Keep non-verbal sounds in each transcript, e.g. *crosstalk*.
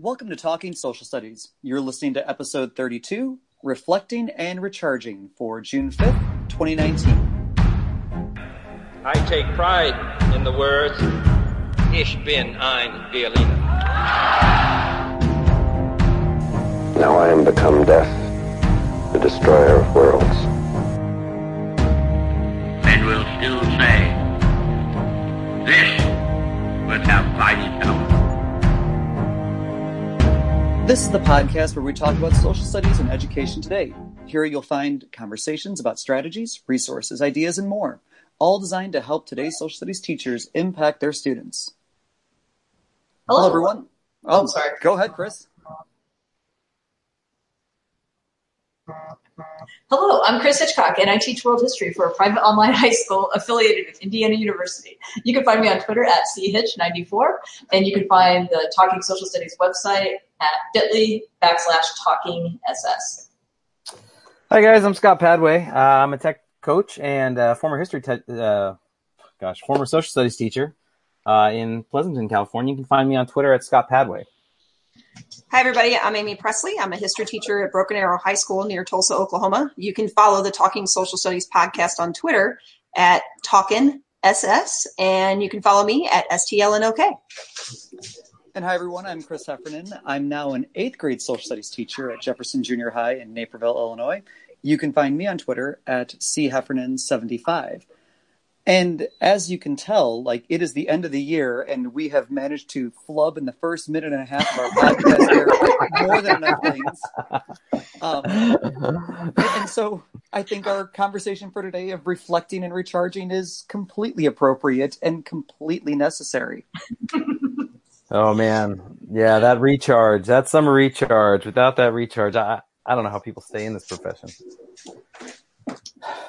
Welcome to Talking Social Studies. You're listening to episode 32, Reflecting and Recharging for June 5th, 2019. I take pride in the words, Ich bin ein Berliner. Now I am become death, the destroyer of worlds. This is the podcast where we talk about social studies and education today. Here you'll find conversations about strategies, resources, ideas, and more, all designed to help today's social studies teachers impact their students. Hello, Hello. everyone. Oh, I'm sorry. Go ahead, Chris. Hello, I'm Chris Hitchcock, and I teach world history for a private online high school affiliated with Indiana University. You can find me on Twitter at chitch94, and you can find the Talking Social Studies website at bit.ly backslash talking ss. Hi guys, I'm Scott Padway. Uh, I'm a tech coach and uh, former history, te- uh, gosh, former social studies teacher uh, in Pleasanton, California. You can find me on Twitter at Scott Padway. Hi, everybody. I'm Amy Presley. I'm a history teacher at Broken Arrow High School near Tulsa, Oklahoma. You can follow the Talking Social Studies podcast on Twitter at Talkin SS, and you can follow me at STLNOK. And hi, everyone. I'm Chris Heffernan. I'm now an eighth grade social studies teacher at Jefferson Junior High in Naperville, Illinois. You can find me on Twitter at cheffernan75. And as you can tell, like it is the end of the year, and we have managed to flub in the first minute and a half of our podcast here more than enough things. Um, and, and so I think our conversation for today of reflecting and recharging is completely appropriate and completely necessary. Oh man, yeah, that recharge, that summer recharge. Without that recharge, I I don't know how people stay in this profession.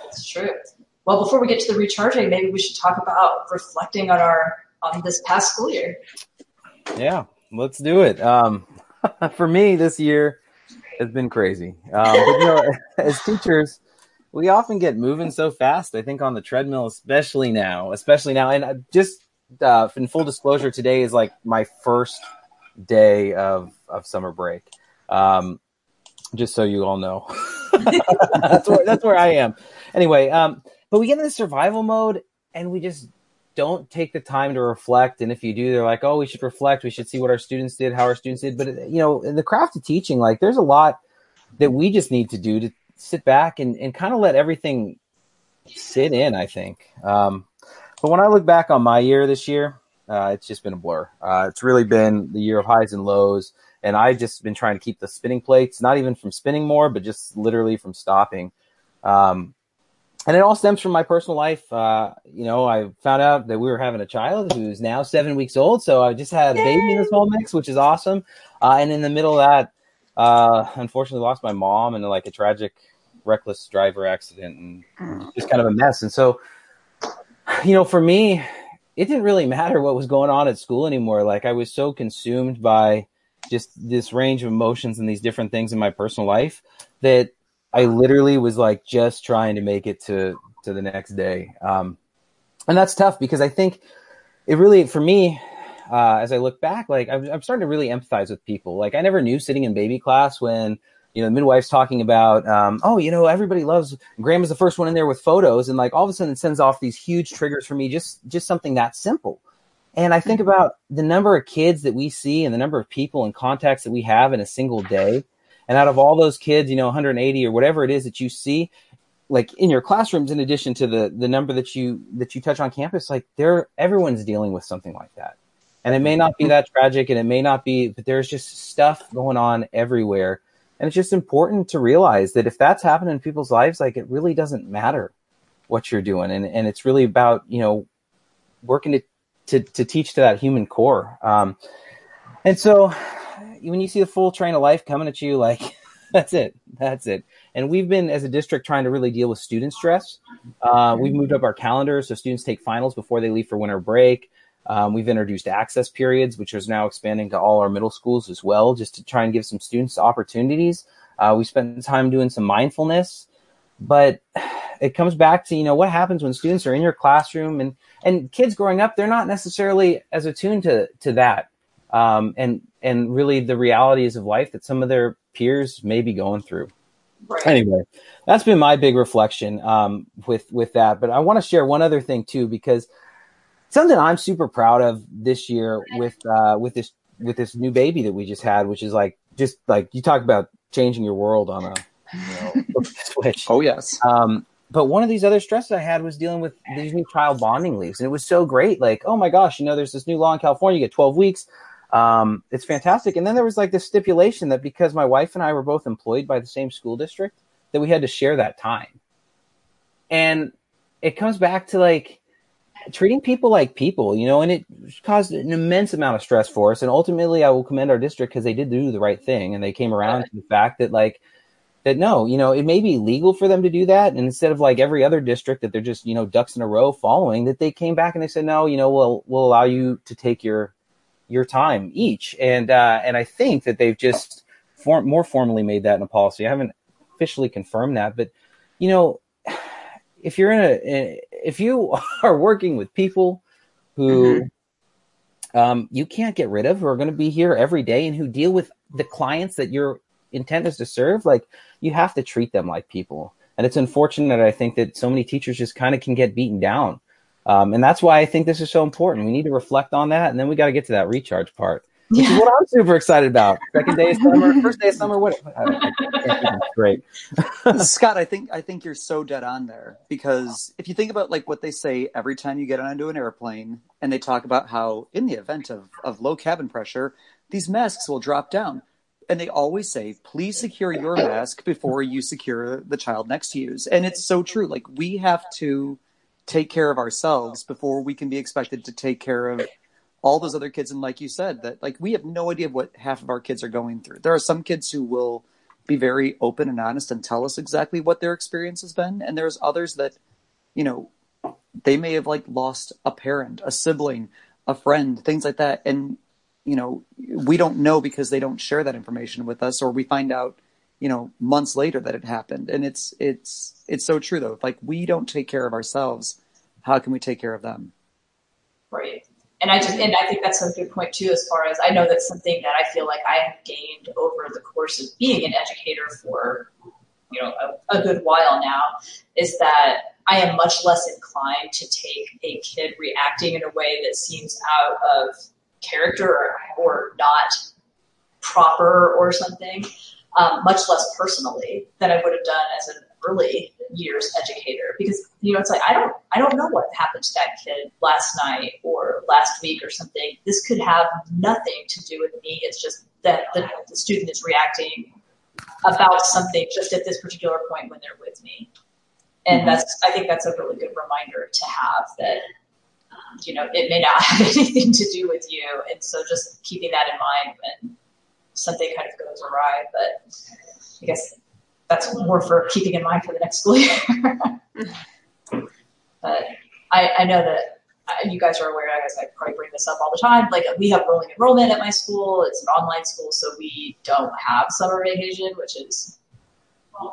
It's true. Well, before we get to the recharging, maybe we should talk about reflecting on our on this past school year. Yeah, let's do it. Um, *laughs* for me, this year has been crazy. Um, but, you know, *laughs* as teachers, we often get moving so fast. I think on the treadmill, especially now, especially now, and uh, just uh, in full disclosure, today is like my first day of of summer break. Um, just so you all know, *laughs* that's where that's where I am. Anyway, um, but we get into survival mode, and we just don't take the time to reflect. And if you do, they're like, "Oh, we should reflect. We should see what our students did, how our students did." But you know, in the craft of teaching, like, there's a lot that we just need to do to sit back and, and kind of let everything sit in. I think. Um, but when I look back on my year this year, uh, it's just been a blur. Uh, it's really been the year of highs and lows. And I've just been trying to keep the spinning plates, not even from spinning more, but just literally from stopping. Um, and it all stems from my personal life. Uh, you know, I found out that we were having a child who's now seven weeks old. So I just had a baby in this whole mix, which is awesome. Uh, and in the middle of that, uh, unfortunately lost my mom in like a tragic, reckless driver accident and just kind of a mess. And so, you know, for me, it didn't really matter what was going on at school anymore. Like I was so consumed by just this range of emotions and these different things in my personal life that I literally was like just trying to make it to to the next day. Um, and that's tough because I think it really, for me, uh, as I look back, like I'm, I'm starting to really empathize with people. Like I never knew sitting in baby class when you know the midwife's talking about, um, oh, you know, everybody loves grandma's the first one in there with photos, and like all of a sudden it sends off these huge triggers for me. Just just something that simple. And I think about the number of kids that we see and the number of people and contacts that we have in a single day. And out of all those kids, you know, 180 or whatever it is that you see, like in your classrooms, in addition to the the number that you that you touch on campus, like there, everyone's dealing with something like that. And it may not be that tragic, and it may not be, but there's just stuff going on everywhere. And it's just important to realize that if that's happening in people's lives, like it really doesn't matter what you're doing, and and it's really about you know working to to, to teach to that human core. Um, and so when you see the full train of life coming at you, like *laughs* that's it, that's it. And we've been as a district trying to really deal with student stress. Uh, we've moved up our calendar so students take finals before they leave for winter break. Um, we've introduced access periods, which is now expanding to all our middle schools as well, just to try and give some students opportunities. Uh, we spent time doing some mindfulness, but *sighs* it comes back to you know what happens when students are in your classroom and and kids growing up they're not necessarily as attuned to to that um, and and really the realities of life that some of their peers may be going through. Right. Anyway, that's been my big reflection um, with with that. But I want to share one other thing too because something I'm super proud of this year with uh, with this with this new baby that we just had, which is like just like you talk about changing your world on a you know, *laughs* switch. Oh yes. Um, but one of these other stresses I had was dealing with these new child bonding leaves, and it was so great. Like, oh my gosh, you know, there's this new law in California, you get 12 weeks. Um, it's fantastic. And then there was like this stipulation that because my wife and I were both employed by the same school district, that we had to share that time. And it comes back to like treating people like people, you know, and it caused an immense amount of stress for us. And ultimately, I will commend our district because they did do the right thing and they came around to the fact that like that no, you know, it may be legal for them to do that. And instead of like every other district that they're just, you know, ducks in a row following, that they came back and they said, no, you know, we'll we'll allow you to take your your time each. And uh, and I think that they've just form, more formally made that in a policy. I haven't officially confirmed that, but you know, *sighs* if you're in a if you *laughs* are working with people who um, you can't get rid of, who are going to be here every day, and who deal with the clients that your intent is to serve, like you have to treat them like people. And it's unfortunate, I think, that so many teachers just kind of can get beaten down. Um, and that's why I think this is so important. We need to reflect on that, and then we got to get to that recharge part, which is what I'm super excited about. *laughs* Second day of summer, first day of summer, what? I. It's great. *laughs* Scott, I think I think you're so dead on there because if you think about like what they say every time you get onto an airplane and they talk about how in the event of, of low cabin pressure, these masks will drop down. And they always say, please secure your mask before you secure the child next to you. And it's so true. Like we have to take care of ourselves before we can be expected to take care of all those other kids. And like you said, that like we have no idea what half of our kids are going through. There are some kids who will be very open and honest and tell us exactly what their experience has been. And there's others that, you know, they may have like lost a parent, a sibling, a friend, things like that. And, you know, we don't know because they don't share that information with us or we find out, you know, months later that it happened. And it's, it's, it's so true though. If like we don't take care of ourselves, how can we take care of them? Right. And I just and I think that's a good point too, as far as I know that's something that I feel like I have gained over the course of being an educator for you know a, a good while now, is that I am much less inclined to take a kid reacting in a way that seems out of character or, or not proper or something, um, much less personally than I would have done as an early years educator because you know it's like I don't I don't know what happened to that kid last night or last week or something. This could have nothing to do with me. It's just that the, the student is reacting about something just at this particular point when they're with me. And mm-hmm. that's I think that's a really good reminder to have that you know it may not *laughs* have anything to do with you and so just keeping that in mind when something kind of goes awry but I guess that's more for keeping in mind for the next school year. *laughs* but I, I know that uh, you guys are aware. I guess I probably bring this up all the time. Like we have rolling enrollment at my school. It's an online school, so we don't have summer vacation, which is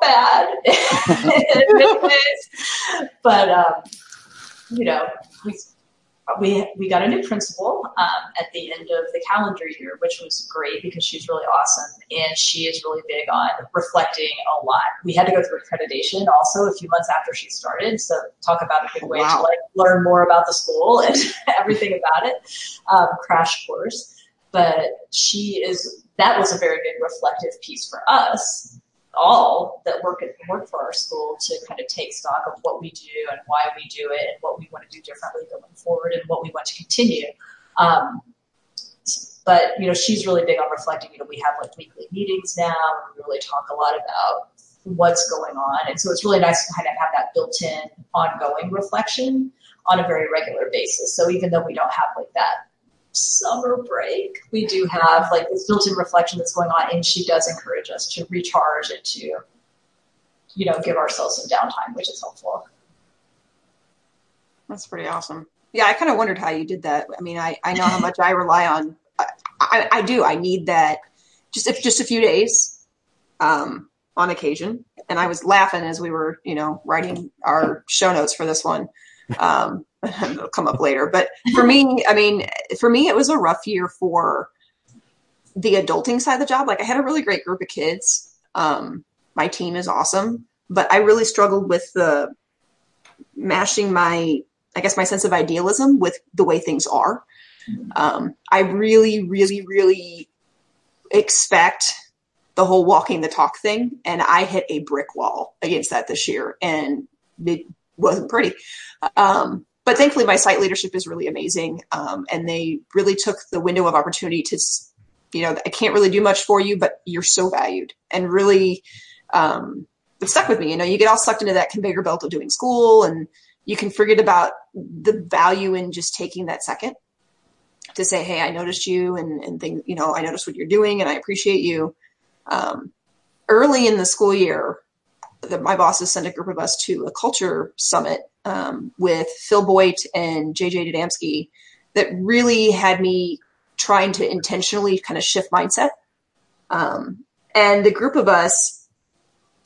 bad. *laughs* *laughs* but um, you know, we we we got a new principal um, at the end of the calendar year, which was great because she's really awesome and she is really big on reflecting a lot. We had to go through accreditation also a few months after she started, so talk about a good way Wow. to like learn more about the school *laughs* and everything about it. Um, crash course, but she is that was a very big reflective piece for us all that work at work for our school to kind of take stock of what we do and why we do it and what we want to do differently going forward and what we want to continue. Um, but you know, she's really big on reflecting. You know, we have like weekly meetings now. And we really talk a lot about what's going on, and so it's really nice to kind of have that built-in, ongoing reflection on a very regular basis. So even though we don't have like that summer break, we do have like this built-in reflection that's going on, and she does encourage us to recharge and to, you know, give ourselves some downtime, which is helpful. That's pretty awesome. Yeah, I kind of wondered how you did that. I mean, I, I know how much I rely on. I, I, I do. I need that just if just a few days um, on occasion. And I was laughing as we were, you know, writing our show notes for this one. Um, *laughs* it'll come up later. But for me, I mean, for me, it was a rough year for the adulting side of the job. Like I had a really great group of kids. Um, my team is awesome, but I really struggled with the mashing my, I guess, my sense of idealism with the way things are. Um, I really, really, really expect the whole walking the talk thing, and I hit a brick wall against that this year, and it wasn't pretty. Um, but thankfully, my site leadership is really amazing, um, and they really took the window of opportunity to, you know, I can't really do much for you, but you're so valued, and really, um, it stuck with me. You know, you get all sucked into that conveyor belt of doing school, and you can forget about the value in just taking that second to say, "Hey, I noticed you, and and things, you know, I noticed what you're doing, and I appreciate you." Um, early in the school year, the, my bosses sent a group of us to a culture summit um, with Phil Boyd and JJ Dudamski that really had me trying to intentionally kind of shift mindset. Um, and the group of us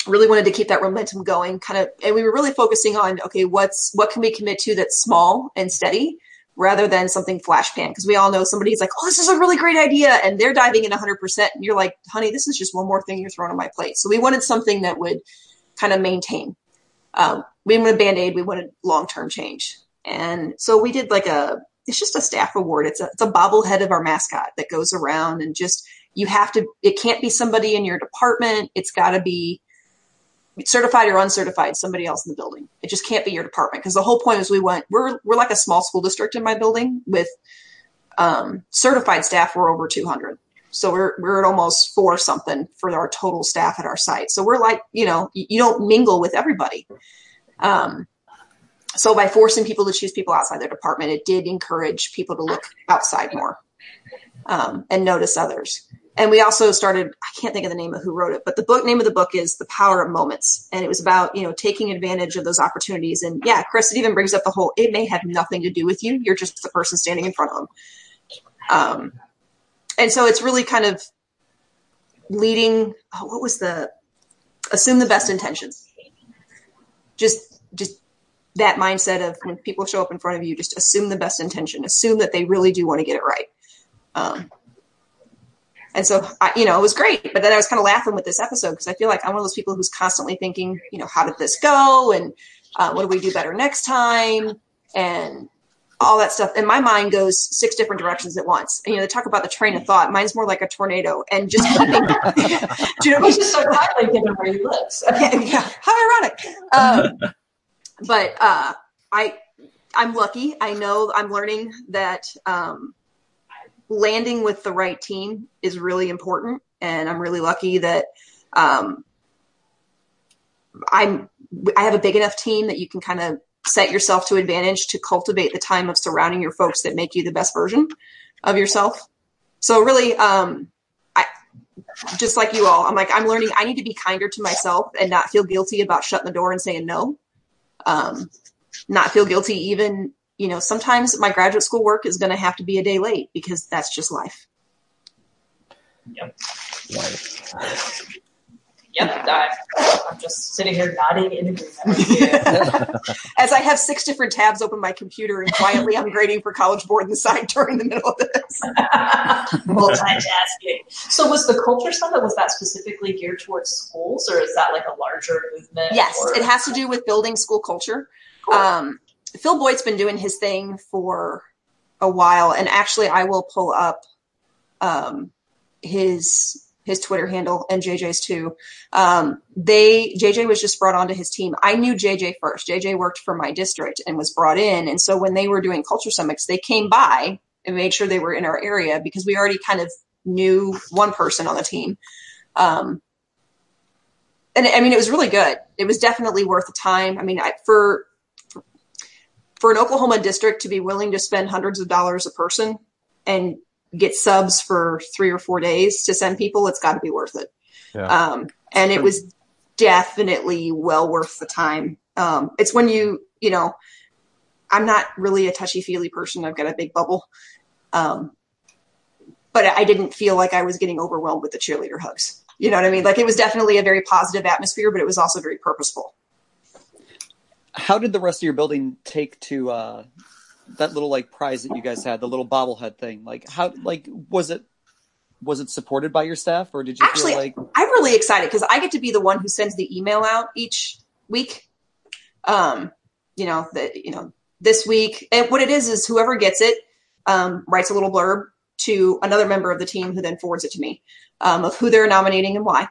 really wanted to keep that momentum going kind of and we were really focusing on okay what's what can we commit to that's small and steady rather than something flash pan because we all know somebody's like oh this is a really great idea and they're diving in 100% and you're like honey this is just one more thing you're throwing on my plate. So we wanted something that would kind of maintain um, we wanted band-aid we wanted long-term change and so we did like a it's just a staff award it's a, it's a bobblehead of our mascot that goes around and just you have to it can't be somebody in your department it's got to be certified or uncertified, somebody else in the building. It just can't be your department because the whole point is we went. We're we're like a small school district in my building with um, certified staff. We're over 200, so we're we're at almost four something for our total staff at our site. So we're like, you know, you, don't mingle with everybody. Um, so by forcing people to choose people outside their department, it did encourage people to look outside more um, and notice others. And we also started i can't think of the name of who wrote it but the book name of the book is the power of moments. And it was about you know taking advantage of those opportunities. And yeah chris it even brings up the whole it may have nothing to do with you. You're just the person standing in front of them. Um, and so it's really kind of leading oh, what was the assume the best intentions just just that mindset of when people show up in front of you just assume the best intention assume that they really do want to get it right um, and so, I, you know, it was great. But then I was kind of laughing with this episode because I feel like I'm one of those people who's constantly thinking, you know, how did this go? And uh, what do we do better next time? And all that stuff. And my mind goes six different directions at once. And, you know, they talk about the train of thought. Mine's more like a tornado. And just do you know, just so timely given where you live. So. Yeah, yeah, how ironic. Um, but uh, I, I'm lucky. I know I'm learning that um, landing with the right team is really important. And I'm really lucky that um, I'm I have a big enough team that you can kind of set yourself to advantage to cultivate the time of surrounding your folks that make you the best version of yourself. So really, um, I just like you all, I'm like I'm learning. I need to be kinder to myself and not feel guilty about shutting the door and saying no. Um, not feel guilty even you know, sometimes my graduate school work is going to have to be a day late because that's just life. Yep. *laughs* Yep. I'm just sitting here nodding in agreement *laughs* As I have six different tabs open my computer and quietly I'm grading for College Board in the side during the middle of this. *laughs* Multitasking. So was the culture summit, was that specifically geared towards schools or is that like a larger movement? Yes, or? it has to do with building school culture. Cool. Um, Phil Boyd's been doing his thing for a while, and actually, I will pull up um, his his Twitter handle and JJ's too. Um, they JJ was just brought onto his team. I knew JJ first. JJ worked for my district and was brought in, and so when they were doing culture summits, they came by and made sure they were in our area because we already kind of knew one person on the team. Um, and I mean, it was really good. It was definitely worth the time. I mean, I, for for an Oklahoma district to be willing to spend hundreds of dollars a person and get subs for three or four days to send people, it's got to be worth it. Yeah. Um, and it was definitely well worth the time. Um, it's when you, you know, I'm not really a touchy feely person. I've got a big bubble. Um, but I didn't feel like I was getting overwhelmed with the cheerleader hugs. You know what I mean? Like it was definitely a very positive atmosphere, but it was also very purposeful how did the rest of your building take to uh, that little like prize that you guys had, the little bobblehead thing? Like how like was it was it supported by your staff, or did you Actually, feel like I'm really excited because I get to be the one who sends the email out each week. Um, you know, that you know, this week, and what it is is whoever gets it um, writes a little blurb to another member of the team who then forwards it to me um, of who they're nominating and why.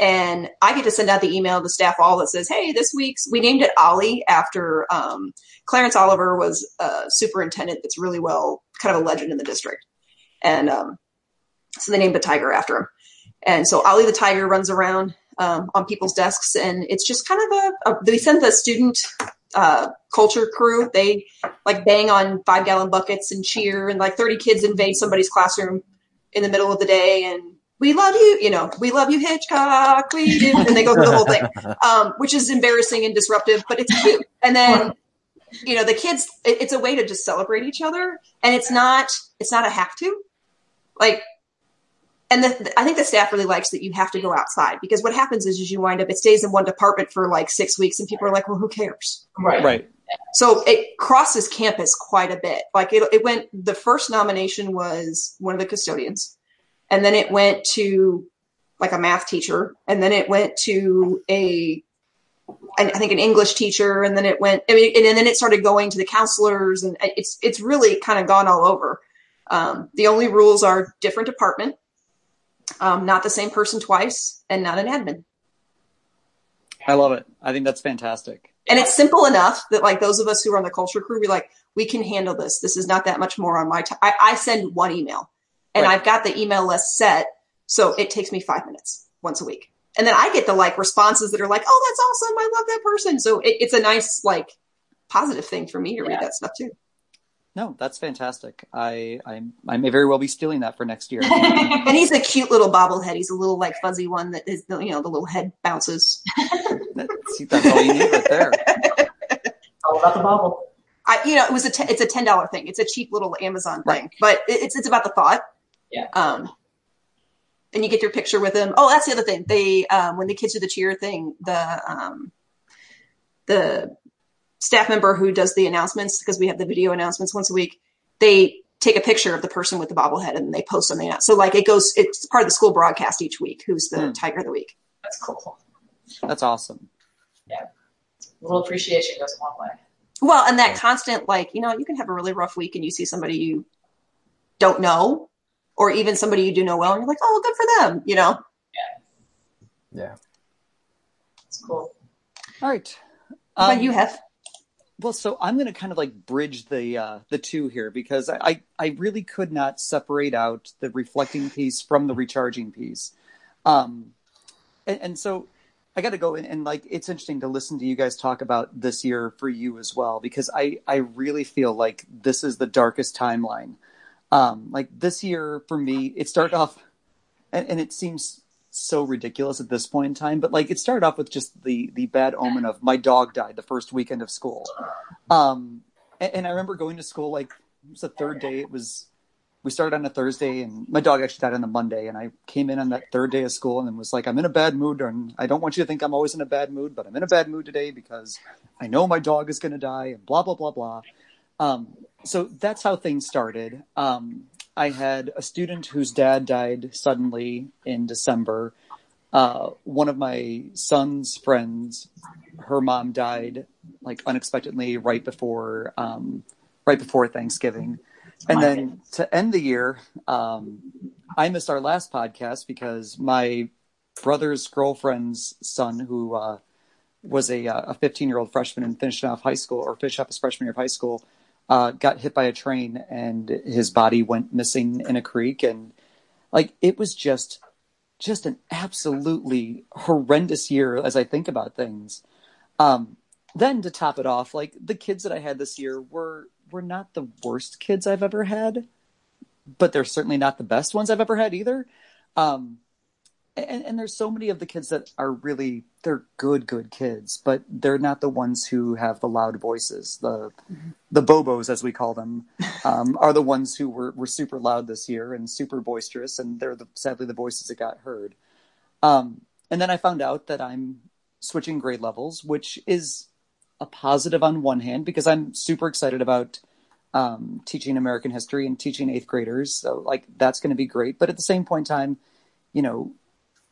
And I get to send out the email to staff all that says, "Hey, this week's we named it Ollie after um, Clarence Oliver was a superintendent that's really well, kind of a legend in the district, and um, so they named the tiger after him. And so Ollie the tiger runs around um, on people's desks, and it's just kind of a. a they sent the student uh, culture crew. They like bang on five gallon buckets and cheer, and like thirty kids invade somebody's classroom in the middle of the day, and we love you, you know, we love you, Hitchcock, we do, and they go through the whole thing, *laughs* um, which is embarrassing and disruptive, but it's cute. And then, you know, the kids, it, it's a way to just celebrate each other, and it's not, it's not a have to, like. And the, I think the staff really likes that you have to go outside because what happens is, is you wind up it stays in one department for like six weeks and people are like, well, who cares? Right. right? So it crosses campus quite a bit. Like it, it went, the first nomination was one of the custodians. And then it went to like a math teacher. And then it went to a I think an English teacher. And then it went, I mean, and, then it started going to the counselors and it's, it's really kind of gone all over. Um, the only rules are different department, um, not the same person twice and not an admin. I love it. I think that's fantastic. And it's simple enough that like those of us who are on the culture crew, we're like, we can handle this. This is not that much more on my time. I send one email and Right. I've got the email list set. So it takes me five minutes once a week. And then I get the like responses that are like, oh, that's awesome. I love that person. So it, it's a nice, like positive thing for me to read that stuff too. No, that's fantastic. I I, I may very well be stealing that for next year. *laughs* *laughs* And he's a cute little bobblehead. He's a little like fuzzy one that is, you know, the little head bounces. *laughs* See, that's all you need right there. all about the bubble. I, you know, it was a, it's a $10 thing. It's a cheap little Amazon thing, Right. but it, it's, it's about the thought. Yeah. Um, and you get your picture with them. Oh, that's the other thing. They, um, when the kids do the cheer thing, the, um, the staff member who does the announcements, because we have the video announcements once a week, they take a picture of the person with the bobblehead and they post something out. So like it goes, it's part of the school broadcast each week. Who's the Hmm. tiger of the week? That's cool. That's awesome. A little appreciation goes a long way. Well, and that constant, like, you know, you can have a really rough week and you see somebody you don't know, or even somebody you do know well, and you're like, oh, good for them, you know? Yeah. Yeah it's cool. All right. What about Um, you have? Well, so I'm going to kind of like bridge the uh, the two here because I, I I really could not separate out the reflecting piece from the recharging piece, um, and, and so I got to go in and like it's interesting to listen to you guys talk about this year for you as well because I I really feel like this is the darkest timeline. Um, like this year for me, it started off, and, and it seems so ridiculous at this point in time, but like it started off with just the the bad omen of my dog died the first weekend of school. Um, and, and I remember going to school like it was the third day. It was we started on a Thursday, and my dog actually died on the Monday. And I came in on that third day of school and was like, I'm in a bad mood, and I don't want you to think I'm always in a bad mood, but I'm in a bad mood today because I know my dog is going to die, and blah blah blah blah. Um, so that's how things started. Um, I had a student whose dad died suddenly in December. Uh, one of my son's friends, her mom died like unexpectedly right before um, right before Thanksgiving, and then to end the year, um, I missed our last podcast because my brother's girlfriend's son, who uh, was a uh, a 15 year old freshman and finishing off high school or finished off his freshman year of high school, uh, got hit by a train and his body went missing in a creek and like it was just just an absolutely horrendous year as I think about things. Um, then to top it off, like the kids that I had this year were were not the worst kids I've ever had, but they're certainly not the best ones I've ever had either. Um, and, and there's so many of the kids that are really they're good good kids but they're not the ones who have the loud voices the the bobos as we call them um, *laughs* are the ones who were, were super loud this year and super boisterous and they're the, sadly the voices that got heard um, and then i found out that i'm switching grade levels which is a positive on one hand because i'm super excited about um, teaching American history and teaching eighth graders. So like that's going to be great. But at the same point in time, you know,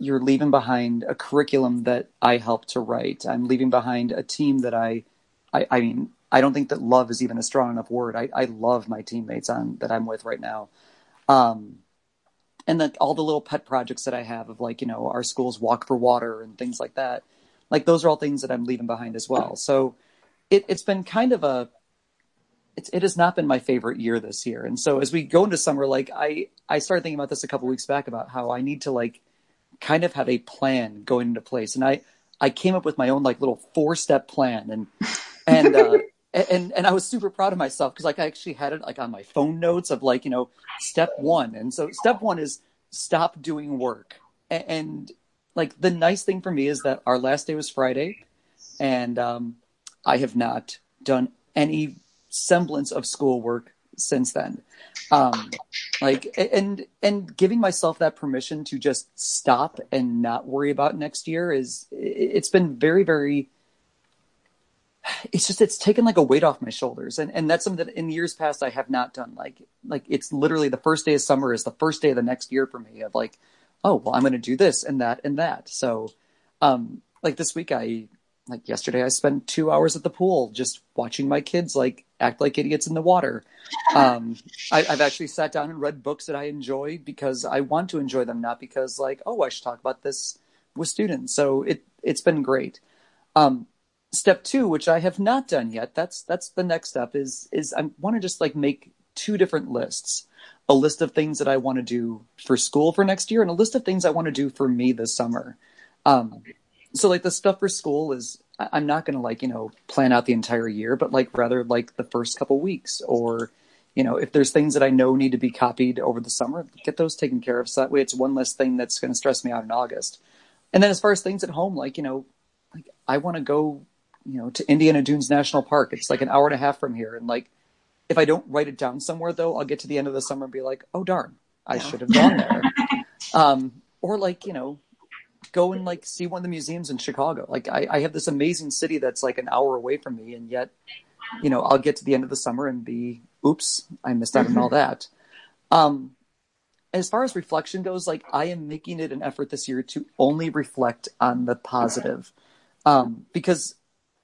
you're leaving behind a curriculum that I helped to write. I'm leaving behind a team that I, I, I mean, I don't think that love is even a strong enough word. I, I love my teammates on that I'm with right now. Um, and then all the little pet projects that I have of like, you know, our school's walk for water and things like that. Like those are all things that I'm leaving behind as well. So it, it's been kind of a, it's, it has not been my favorite year this year. And so as we go into summer, like I, I started thinking about this a couple weeks back about how I need to like kind of have a plan going into place. And I, I came up with my own like little four step plan and, and, uh, *laughs* and and I was super proud of myself because like I actually had it like on my phone notes of like you know step one, and so step one is stop doing work, and, and like the nice thing for me is that our last day was Friday, and um, I have not done any semblance of schoolwork since then. Um, like and and giving myself that permission to just stop and not worry about next year is it's been very very it's just it's taken like a weight off my shoulders. And and that's something that in years past i have not done. Like like it's literally the first day of summer is the first day of the next year for me of like oh well i'm going to do this and that and that. So um like this week i like yesterday i spent two hours at the pool just watching my kids like act like idiots in the water. Um I, i've actually sat down and read books that i enjoy because i want to enjoy them not because like oh i should talk about this with students. So it it's been great. Um step two which i have not done yet that's that's the next step is is i want to just like make two different lists. A list of things that i want to do for school for next year and a list of things i want to do for me this summer. Um so like the stuff for school is I- i'm not going to like you know plan out the entire year but like rather like the first couple weeks or you know if there's things that i know need to be copied over the summer get those taken care of so that way it's one less thing that's going to stress me out in august and then as far as things at home like you know like i want to go you know, to Indiana Dunes National Park. It's like an hour and a half from here. And like, if I don't write it down somewhere though, I'll get to the end of the summer and be like, oh darn, I should have gone there. *laughs* um, or like, you know, go and like see one of the museums in Chicago. Like I, I have this amazing city that's like an hour away from me. And yet, you know, I'll get to the end of the summer and be, oops, I missed out on all that. Um, as far as reflection goes, like I am making it an effort this year to only reflect on the positive. Um, because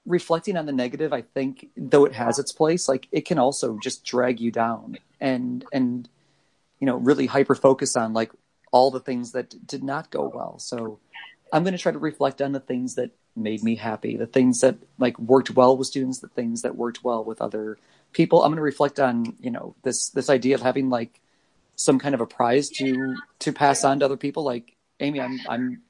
reflecting on the negative, I think, though it has its place, like it can also just drag you down and and you know really hyper focus on like all the things that did not go well. So I'm going to try to reflect on the things that made me happy, the things that like worked well with students, the things that worked well with other people. I'm going to reflect on you know this this idea of having like some kind of a prize to to pass on to other people. Like Amy, I'm I'm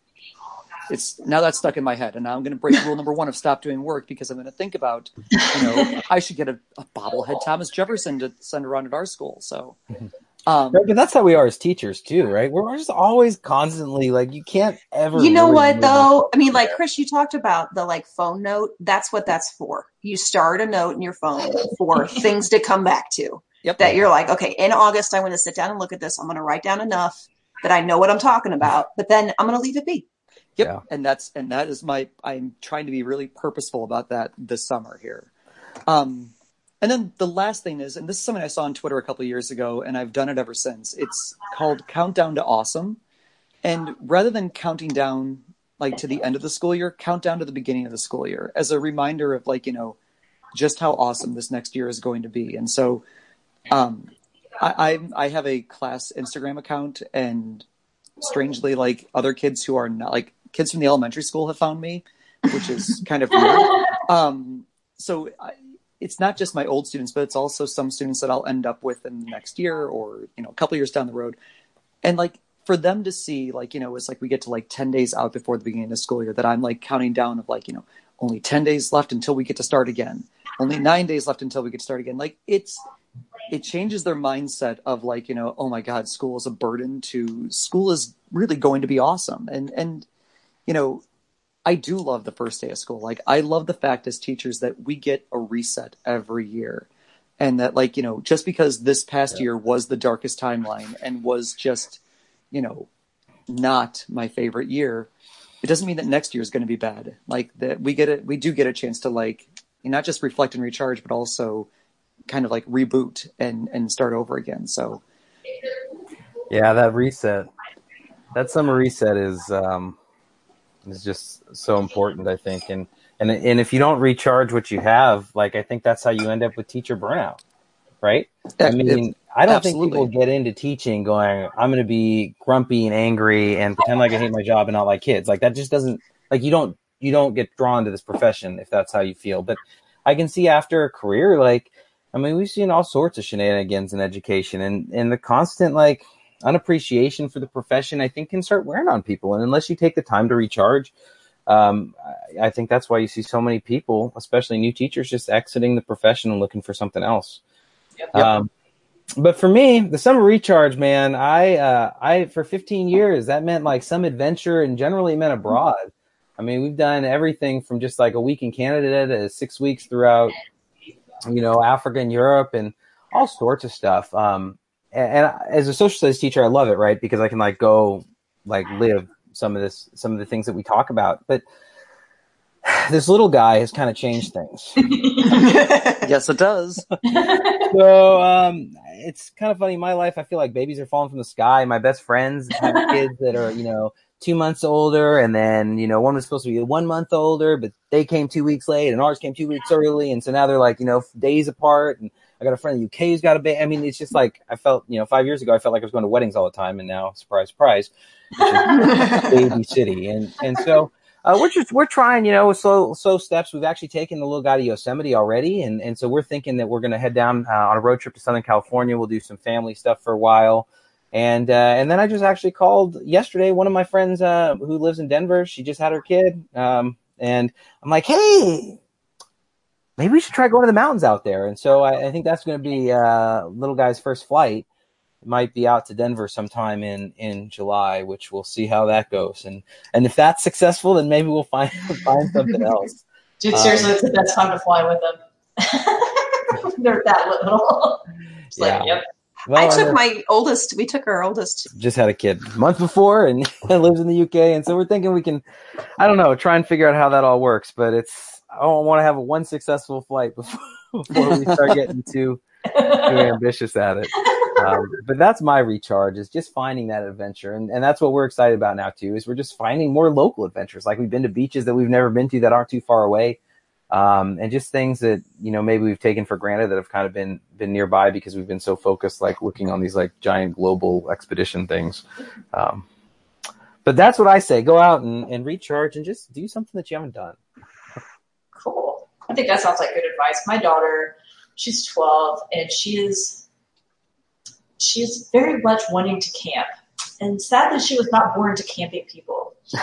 it's now that's stuck in my head and now i'm going to break rule number one of stop doing work because i'm going to think about you know i should get a, a bobblehead thomas jefferson to send around at our school so mm-hmm. Um Right, but that's how we are as teachers too, right? We're we're just always constantly like you can't ever. You know really what though? I mean, like Chris, you talked about the like phone note. That's what that's for. You start a note in your phone for *laughs* things to come back to. Yep. That you're like, okay, in August, I'm going to sit down and look at this. I'm going to write down enough that I know what I'm talking about, but then I'm going to leave it be. Yep. Yeah. And that's and that is my I'm trying to be really purposeful about that this summer here. Um and then the last thing is, and this is something I saw on Twitter a couple of years ago, and I've done it ever since. It's called Countdown to Awesome. And rather than counting down like to the end of the school year, count down to the beginning of the school year as a reminder of like, you know, just how awesome this next year is going to be. And so um I, I I have a class Instagram account and strangely like other kids who are not like kids from the elementary school have found me which is kind of weird *laughs* um so I, it's not just my old students but it's also some students that i'll end up with in the next year or you know a couple years down the road. And like for them to see like you know it's like we get to like 10 days out before the beginning of the school year that i'm like counting down of like you know only 10 days left until we get to start again only nine days left until we get to start again. Like it's it changes their mindset of like you know oh my god school is a burden to school is really going to be awesome. And and you know i do love the first day of school. Like i love the fact as teachers that we get a reset every year. And that like you know just because this past year was the darkest timeline and was just you know not my favorite year it doesn't mean that next year is going to be bad. Like that we get it we do get a chance to like not just reflect and recharge but also kind of like reboot and and start over again. So Yeah, that reset, that summer reset is um, is just so important. I think, and and and if you don't recharge what you have, like I think that's how you end up with teacher burnout, right? I mean, I don't think people get into teaching going, I'm going to be grumpy and angry and pretend like I hate my job and not like kids. Like that just doesn't like you don't you don't get drawn to this profession if that's how you feel. But I can see after a career, like I mean, we've seen all sorts of shenanigans in education, and and the constant like unappreciation for the profession, I think, can start wearing on people. And unless you take the time to recharge, um, I, I think that's why you see so many people, especially new teachers, just exiting the profession and looking for something else. Yep. Um, but for me, the summer recharge, man, I, uh, I, for 15 years, that meant like some adventure and generally meant abroad. I mean, we've done everything from just like a week in Canada to six weeks throughout, you know, Africa and Europe and all sorts of stuff. Um, and, and as a social studies teacher, I love it, right? Because I can like go like live some of this, some of the things that we talk about. But *sighs* this little guy has kind of changed things. *laughs* *laughs* yes, it does. so um, it's kind of funny. In my life, I feel like babies are falling from the sky. My best friends have *laughs* kids that are, you know, two months older, and then you know, one was supposed to be one month older, but they came two weeks late, and ours came two weeks early, and so now they're like, you know, days apart. And I got a friend in the UK who's got a baby. I mean, it's just like I felt, you know, five years ago, I felt like I was going to weddings all the time, and now, surprise, surprise, *laughs* baby city, and and so. Uh, we're just we're trying, you know, slow slow steps. We've actually taken the little guy to Yosemite already, and and so we're thinking that we're going to head down uh, on a road trip to Southern California. We'll do some family stuff for a while, and uh, and then I just actually called yesterday. One of my friends uh, who lives in Denver, she just had her kid, um, and I'm like, hey, maybe we should try going to the mountains out there. And so I, I think that's going to be uh, little guy's first flight. It might be out to Denver sometime in in July, which we'll see how that goes. And and if that's successful, then maybe we'll find *laughs* find something else. *laughs* Dude, seriously, it's the best time to fly with them. *laughs* They're that little. It's like, Yeah. yep. Well, I took then my oldest. We took our oldest. just had a kid a month before and lives in the UK, and so we're thinking we can, I don't know, try and figure out how that all works. But it's I don't want to have a one successful flight before, *laughs* before we start getting too too ambitious at it. Um, but that's my recharge is just finding that adventure. And, and that's what we're excited about now too, is we're just finding more local adventures. Like we've been to beaches that we've never been to that aren't too far away. Um, and just things that, you know, maybe we've taken for granted that have kind of been, been nearby because we've been so focused, like looking on these like giant global expedition things. Um, but that's what I say. Go out and, and recharge and just do something that you haven't done. Cool. I think that sounds like good advice. My daughter, she's 12, and she is she is very much wanting to camp. And sadly, she was not born to camping people. *laughs*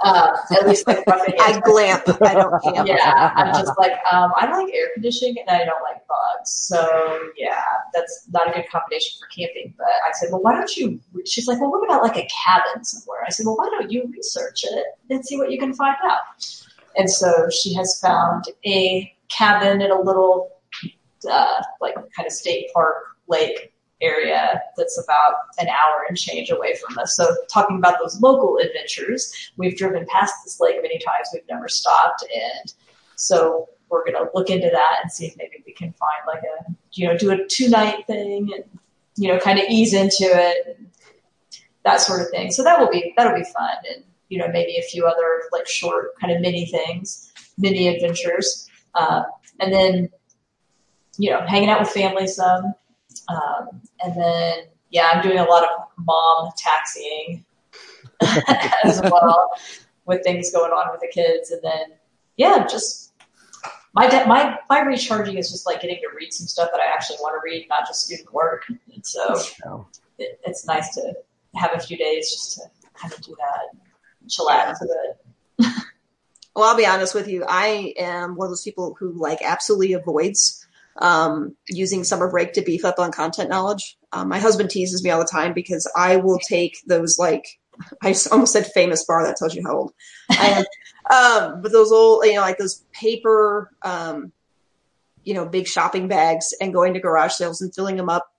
Uh, at least like *laughs* I glamp. I don't *laughs* camp. Yeah, I'm just like um, I like air conditioning and I don't like bugs. So yeah, that's not a good combination for camping. But I said, well, why don't you? She's like, well, what about like a cabin somewhere? I said, well, why don't you research it and see what you can find out? And so she has found a cabin in a little uh, like kind of state park lake area that's about an hour and change away from us. So talking about those local adventures, we've driven past this lake many times. We've never stopped, and so we're gonna look into that and see if maybe we can find like a you know do a two night thing and you know kind of ease into it, that sort of thing. So that will be that'll be fun, and you know maybe a few other like short kind of mini things, mini adventures, uh, and then you know hanging out with family some. Um, and then, yeah, I'm doing a lot of mom taxiing *laughs* as well with things going on with the kids. And then, yeah, just my de- my my recharging is just like getting to read some stuff that I actually want to read, not just student work. And so Oh. it, it's nice to have a few days just to kind of do that, chillax a bit. Well, I'll be honest with you. I am one of those people who like absolutely avoids um, using summer break to beef up on content knowledge. Um, my husband teases me all the time because I will take those like *laughs* I almost said Famous-Barr. That tells you how old I am. *laughs* um, but those old, you know, like those paper, um, you know, big shopping bags and going to garage sales and filling them up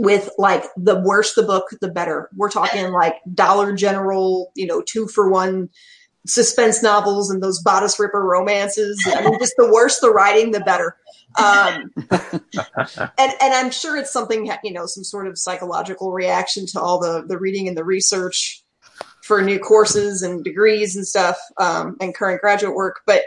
with like the worse the book, the better. We're talking like Dollar General, you know, two for one suspense novels and those bodice ripper romances. I mean, just the worse the writing, the better. Um, *laughs* and and I'm sure it's something you know, some sort of psychological reaction to all the the reading and the research for new courses and degrees and stuff, um, and current graduate work. But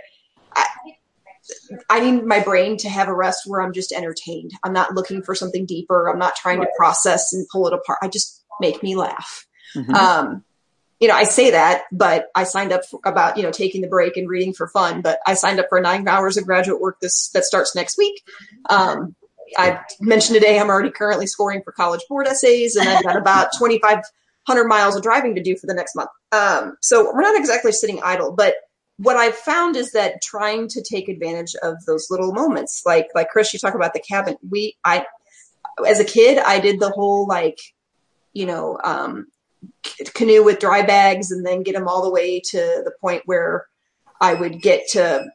I need my brain to have a rest where I'm just entertained. I'm not looking for something deeper. I'm not trying to process and pull it apart. I just make me laugh. Mhm. Um, you know, I say that, but I signed up for about, you know, taking the break and reading for fun, but I signed up for nine hours of graduate work this, that starts next week. Um, I mentioned today I'm already currently scoring for college board essays and I've got about *laughs* 2,500 miles of driving to do for the next month. Um, so we're not exactly sitting idle, but what I've found is that trying to take advantage of those little moments, like, like Chris, you talk about the cabin. We, I, as a kid, I did the whole like, you know, um, canoe with dry bags and then get them all the way to the point where I would get to,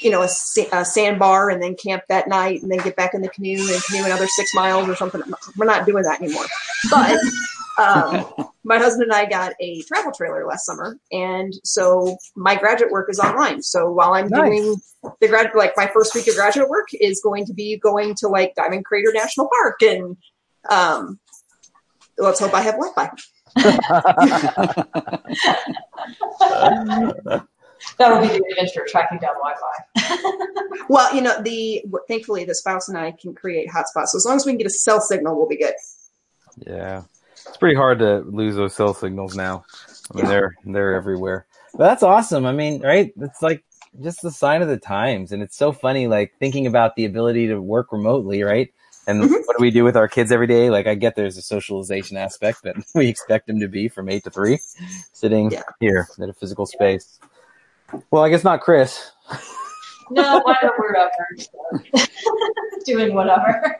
you know, a, a sandbar and then camp that night and then get back in the canoe and canoe another six miles or something. We're not doing that anymore. But um, *laughs* my husband and I got a travel trailer last summer, and so my graduate work is online. So while I'm Nice. doing the grad, like my first week of graduate work is going to be going to like Diamond Crater National Park, and um, let's hope I have Wi-Fi. *laughs* That would be the adventure, tracking down Wi-Fi. *laughs* Well, you know, the thankfully the spouse and I can create hotspots. So as long as we can get a cell signal, we'll be good. Yeah, it's pretty hard to lose those cell signals now. I mean, they're they're everywhere. But that's awesome. I mean, right? It's like just the sign of the times, and it's so funny. Like thinking about the ability to work remotely, right? And Mhm. what do we do with our kids every day? Like, I get there's a socialization aspect that *laughs* we expect them to be from eight to three, sitting Yeah. here in a physical space. Well, I guess not Chris. *laughs* No, whatever, we're over. *laughs* Doing whatever.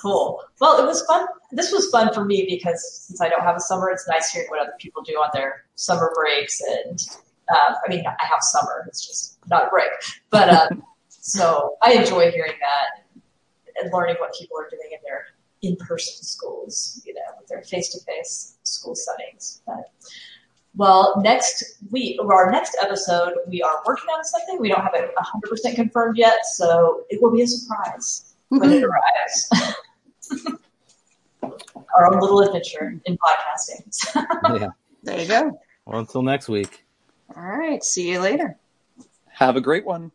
Cool. Well, it was fun. This was fun for me because since I don't have a summer, it's nice hearing what other people do on their summer breaks. And uh, I mean, I have summer; it's just not a break. But um, *laughs* so I enjoy hearing that and learning what people are doing in their in-person schools, you know, with their face-to-face school settings. But well, next week, or our next episode, we are working on something. We don't have it 100% confirmed yet, so it will be a surprise when it arrives. *laughs* *laughs* our own little adventure in podcasting. *laughs* yeah. There you go. Well, until next week. All right. See you later. Have a great one.